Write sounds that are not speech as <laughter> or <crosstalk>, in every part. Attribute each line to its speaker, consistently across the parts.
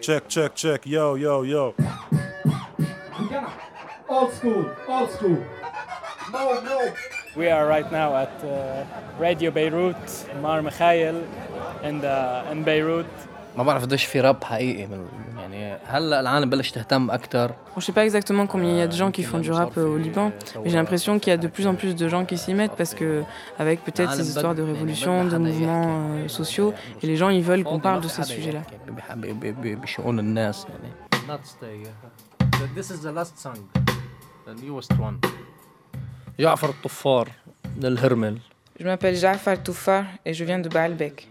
Speaker 1: Check, check, check. Yo, yo, yo.
Speaker 2: Old school, old school. No, no.
Speaker 3: We are right now at uh, Radio Beirut, Mar Mikhail, and uh, in Beirut.
Speaker 4: ما بعرف قديش في راب حقيقي من يعني هلا العالم بلش تهتم اكثر
Speaker 5: Bon, je sais pas exactement combien il y a de gens qui font du rap euh, au Liban, mais j'ai l'impression qu'il y a de plus en plus de gens qui s'y mettent parce que, avec peut-être ces histoires de révolution, de mouvements euh, sociaux, et les gens ils veulent qu'on parle de ces sujets-là.
Speaker 4: بحب- ب- ب- بشؤون الناس يعني Not stay. This is the last song. The newest one. جعفر الطفار من الهرمل
Speaker 5: Je m'appelle Jafar Toufar et je viens de Baalbek.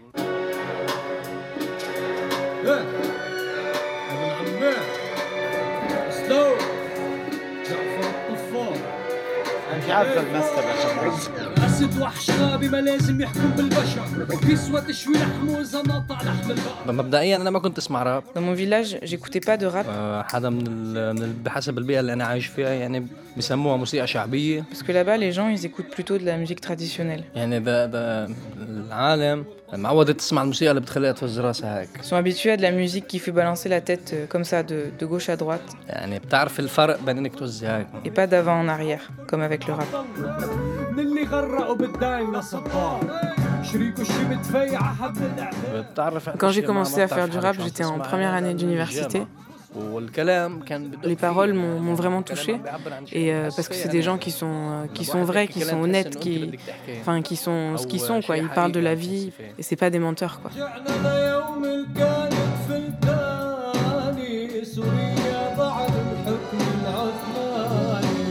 Speaker 6: أنت عارفه المسخره خبرك
Speaker 2: أسد وحشابي ما لازم يحكم بالبشر. بيسوى تشوي لحمه اذا نقطع لحم البقر.
Speaker 4: مبدئيا أنا ما كنت أسمع راب.
Speaker 5: Dans mon village, j'écoutais pas de rap.
Speaker 4: آه، حدا من, ال... من ال... بحسب البيئة اللي أنا عايش فيها يعني بسموها موسيقى شعبية.
Speaker 5: Parce que là-bas les gens ils écoutent plutôt de la musique traditionnelle.
Speaker 4: يعني ده ده العالم معودة تسمع الموسيقى اللي بتخليها تفز راسها هيك
Speaker 5: Ils sont habitués à de la musique qui fait balancer la tête euh, comme ça de, de gauche à droite
Speaker 4: يعني بتعرف الفرق بين انك توزي هيك
Speaker 5: et pas d'avant en arrière comme avec le rap.
Speaker 2: من اللي غرقوا بالداين لصبار شريكه الشي متفيعة حبل الاعدام
Speaker 4: بتعرف
Speaker 5: Quand j'ai commencé à faire du rap, j'étais en première année d'université.
Speaker 4: والكلام كان بدق
Speaker 5: Les
Speaker 4: فيه.
Speaker 5: paroles m'ont m'ont vraiment touché
Speaker 4: الكلام بيعبر عن شيء
Speaker 5: et euh, parce que c'est des gens qui sont euh, qui sont vrais, qui sont honnêtes, qui enfin qui sont ce qu'ils sont quoi. Ils parlent de la vie et c'est pas des menteurs quoi.
Speaker 2: رجعنا ليوم اللي كانت فلتاني سوريا بعد الحكم العثماني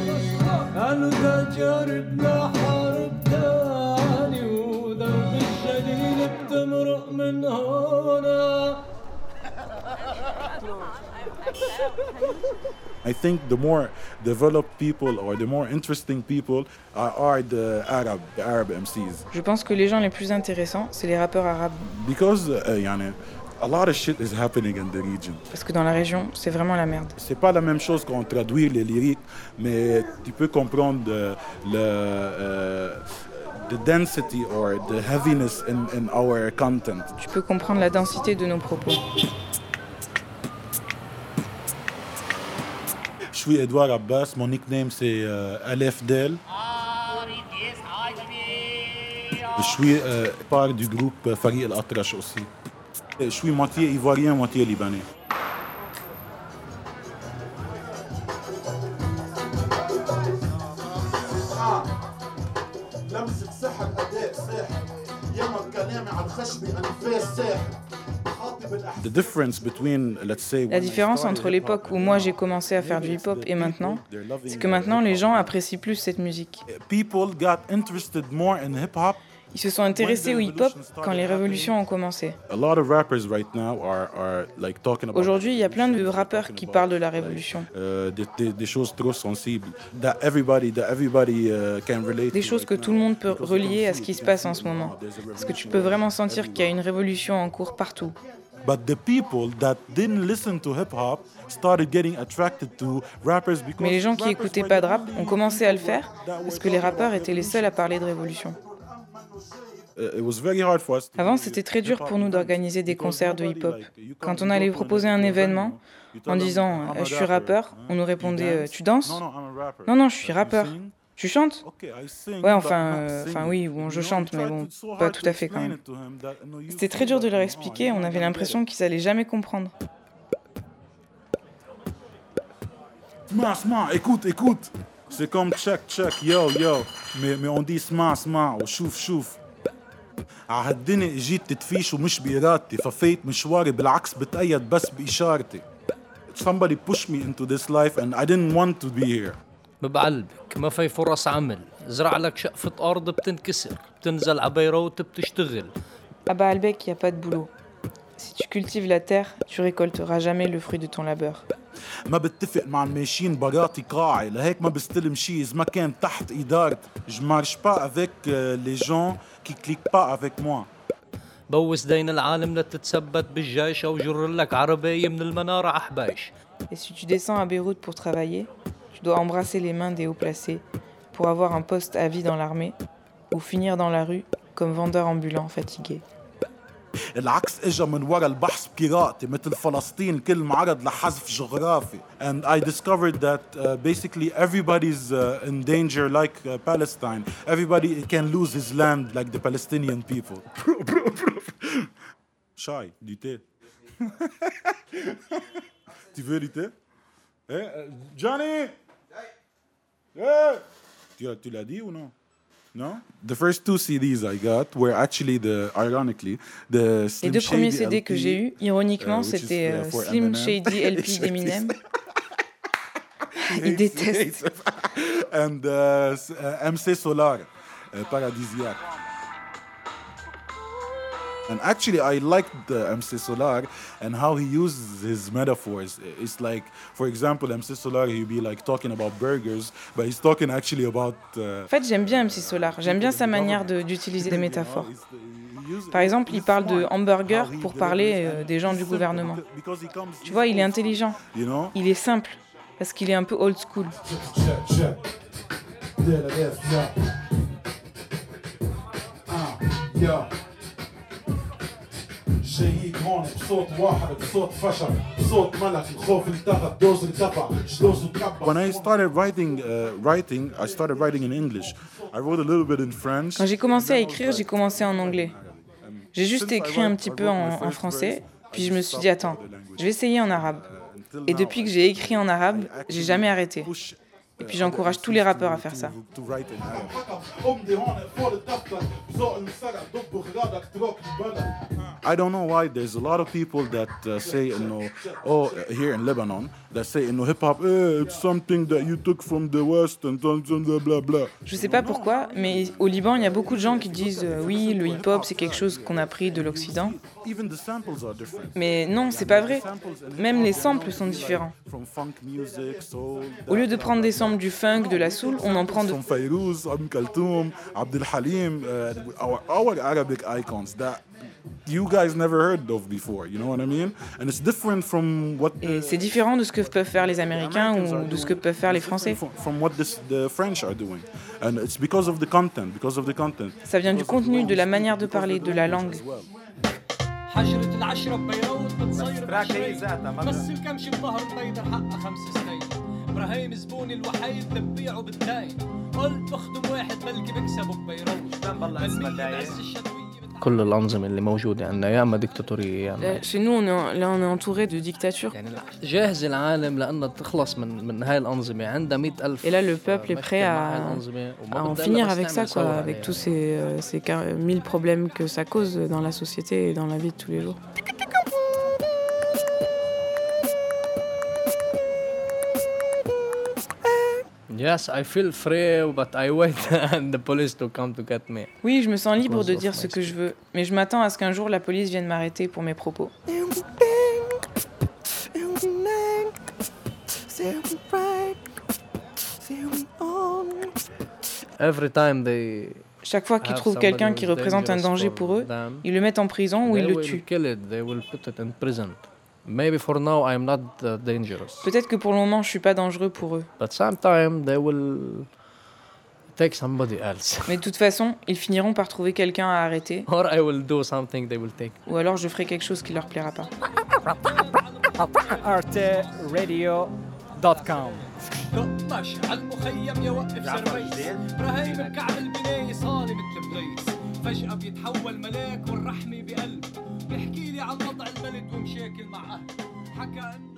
Speaker 2: قالوا تجارتنا حرب تاني ودرب الشليل بتمرق من هنا
Speaker 1: I think the more developed people or the more interesting people are, the Arab, Arab MCs.
Speaker 5: Je pense que les gens les plus intéressants, c'est les rappeurs arabes.
Speaker 1: Because eh, uh, yani, a lot of shit is happening in the region.
Speaker 5: Parce que dans la région, c'est vraiment la merde.
Speaker 1: C'est pas la même chose qu'on traduit les lyriques, mais tu peux comprendre euh, le, le uh, the density or the heaviness in, in our content.
Speaker 5: Tu peux comprendre la densité de nos propos.
Speaker 1: Suis Edouard Abbas, mon nickname c'est euh, Aleph Del. Je suis euh, part du groupe Farid El Atrash aussi. Je suis moitié ivoirien, moitié libanais.
Speaker 5: La différence entre l'époque où moi j'ai commencé à faire du hip-hop et maintenant, c'est que maintenant les gens apprécient plus cette musique.
Speaker 1: people got interested more in hip hop.
Speaker 5: Ils se sont intéressés au hip-hop quand les révolutions ont commencé. Aujourd'hui, il y a plein de rappeurs qui parlent de la révolution.
Speaker 1: euh, des, choses trop sensibles uh, relate
Speaker 5: Des choses que tout le monde peut relier à ce qui se passe en ce moment. Parce que tu peux vraiment sentir qu'il y a une révolution en cours partout.
Speaker 1: But the people that didn't listen to hip hop started getting attracted to rappers because
Speaker 5: Mais les gens qui écoutaient pas de rap ont commencé à le faire parce que les rappeurs étaient les seuls à parler de révolution.
Speaker 1: Uh, it was very hard for us to
Speaker 5: Avant, c'était très dur pour nous d'organiser des concerts de hip-hop. Quand on allait proposer un événement en disant euh, je suis rappeur, on nous répondait euh, tu danses? Non, non, je suis rappeur.
Speaker 1: sing?
Speaker 5: Tu chantes
Speaker 1: Okay, I sing,
Speaker 5: Ouais,
Speaker 1: but
Speaker 5: enfin,
Speaker 1: not
Speaker 5: euh, enfin
Speaker 1: singing.
Speaker 5: oui, bon, je
Speaker 1: You know,
Speaker 5: chante,
Speaker 1: I
Speaker 5: mais
Speaker 1: tried
Speaker 5: bon,
Speaker 1: to- so
Speaker 5: pas
Speaker 1: hard
Speaker 5: tout
Speaker 1: to
Speaker 5: à fait quand
Speaker 1: explain
Speaker 5: même.
Speaker 1: it to him that, no, you
Speaker 5: C'était
Speaker 1: sing,
Speaker 5: très dur de
Speaker 1: but
Speaker 5: leur
Speaker 1: no,
Speaker 5: expliquer,
Speaker 1: you're
Speaker 5: on
Speaker 1: not
Speaker 5: avait
Speaker 1: gonna
Speaker 5: l'impression
Speaker 1: get
Speaker 5: qu'ils allaient jamais comprendre.
Speaker 1: it. Sma, sma, écoute, écoute. C'est comme check, check, yo, yo. Mais, mais on dit sma, sma, وشوف شوف. عهالدنيا اجيت تدفيش ومش بإرادتي ففيت مشواري بالعكس بتأيد بس بإشارتي. Somebody pushed me into this life and I didn't want to be here.
Speaker 4: ببعلبك ما في فرص عمل زرع لك شقفة أرض بتنكسر بتنزل على بيروت بتشتغل
Speaker 5: À Baalbek, il n'y a pas de boulot. Si tu cultives la terre, tu récolteras jamais le fruit de ton labeur.
Speaker 1: ما بتفق مع الماشيين براتي قاعي لهيك ما بستلم شي اذا ما كان تحت ادارتي je marche pas avec euh, les gens qui cliquent pas avec moi
Speaker 4: بوس دين العالم لتتثبت بالجيش أو جر لك عربية من المنارة عحبايش
Speaker 5: Et si tu descends à Beyrouth pour travailler, tu dois embrasser les mains des hauts placés pour avoir un poste à vie dans l'armée ou finir dans la rue comme vendeur ambulant fatigué.
Speaker 1: العكس اجا من ورا البحث بيراتي مثل فلسطين كل معرض لحذف جغرافي and I discovered that uh, basically everybody's uh, in danger like uh, Palestine everybody can lose his land like the Palestinian people <laughs> Shy, du thé <laughs> tu veux du thé Eh, euh, Johnny Eh, tu, tu l'as dit ou non? No? The first two CDs I got were actually the, ironically, the
Speaker 5: Les
Speaker 1: Slim
Speaker 5: deux premiers
Speaker 1: Shady
Speaker 5: CD que
Speaker 1: LP.
Speaker 5: j'ai eus, ironiquement,
Speaker 1: which is,
Speaker 5: c'était
Speaker 1: uh,
Speaker 5: euh, Slim
Speaker 1: Eminem.
Speaker 5: Shady LP <laughs> d'Eminem. <laughs> Il déteste. <laughs>
Speaker 1: and uh, uh, MC Solar, uh, Paradisiaque. And actually, I liked the MC Solar and how he uses his metaphors. It's like, for example, MC Solar, he'd be like talking about burgers, but he's talking actually about. Uh,
Speaker 5: En fait, j'aime bien MC Solar. J'aime bien sa manière de- d'utiliser des métaphores. <laughs> Par exemple, il parle de hamburger pour parler euh, des gens du gouvernement. Tu vois, il est intelligent. Il est simple. Parce qu'il est un peu old school.
Speaker 7: check check دير ليف يا اه يا جاييك هون بصوت واحد بصوت فشل بصوت ملك الخوف التغى الدوز ارتفع جلوس وتكبر
Speaker 1: When I started writing, uh, writing, I started writing in English. I wrote a little bit in French.
Speaker 5: Quand j'ai commencé à écrire, j'ai commencé en anglais. J'ai juste écrit un petit peu en, en français, puis je me suis dit, attends, je vais essayer en arabe. Et depuis que j'ai écrit en arabe, j'ai jamais arrêté. Et puis j'encourage tous les rappeurs à faire ça.
Speaker 1: I don't
Speaker 5: sais pas pourquoi, mais au Liban, il y a beaucoup de gens qui disent, euh, oui, le hip hop, c'est quelque chose qu'on a pris de l'Occident. Mais non, c'est pas vrai. Même les samples sont différents. Au lieu de prendre des samples du funk, de la soul, on en prend de
Speaker 1: From Fayrouz, Abd Kaltoum, Abdel Halim, uh, our, our Arabic icons that you guys never heard of before, you know what I mean? And it's different from what
Speaker 5: Et c'est différent de ce que peuvent faire les Américains ou de ce que peuvent faire les Français.
Speaker 1: from, from what this, the French are doing. And it's because of the content, because of the content.
Speaker 5: Ça vient du contenu, de la manière de parler, de la langue.
Speaker 2: حشرة العشرة ببيروت بتصير
Speaker 6: تراك هي
Speaker 2: بالشريط
Speaker 6: ذاتها ما
Speaker 2: بس الكمش بظهر بيدر حقها خمس سنين ابراهيم زبوني الوحيد اللي ببيعه بالداين قلت بخدم واحد بلكي بكسبه ببيروت
Speaker 6: شلون بالله اسمه
Speaker 2: بالمية
Speaker 6: داير
Speaker 2: بعز الشتوية
Speaker 4: كل الأنظمة اللي موجودة عندنا يا إما ديكتاتورية يا إما
Speaker 5: Euh, Chez nous, on est, là, on est entouré de dictatures.
Speaker 4: يعني جاهز العالم لأنها تخلص من من هاي الأنظمة عندها مئة ألف
Speaker 5: Et là, le peuple est prêt à,
Speaker 4: à
Speaker 5: à en finir avec ça, quoi, avec tous ces, euh, ces quar- mille problèmes que ça cause dans la société et dans la vie de tous les jours.
Speaker 4: Yes, I feel free, but I wait <laughs> and the police to come to get me.
Speaker 5: Oui, je me sens libre de dire ce que je veux, mais je m'attends à ce qu'un jour la police vienne m'arrêter pour mes propos.
Speaker 4: Every time they
Speaker 5: Chaque fois qu'ils trouvent quelqu'un qui représente un danger pour eux, ils le mettent en prison ou ils le tuent.
Speaker 4: kill it, they will put it in prison. Maybe for now I'm not uh, dangerous,
Speaker 5: Peut-être que pour le moment, je suis pas dangereux pour eux,
Speaker 4: but sometime they will take somebody else,
Speaker 5: mais de toute façon, ils finiront par trouver quelqu'un à arrêter,
Speaker 4: or I will do something they will take.
Speaker 5: ou alors je ferai quelque chose qui leur plaira pas.
Speaker 3: arteradio.com
Speaker 2: ماشي على المخيم يوقف سربيس ابراهيم بكعب البناية صالي مثل بليس فجأة بيتحول ملاك والرحمة بقلب. بيحكي لي عن وضع البلد ومشاكل مع أهله حكى إنه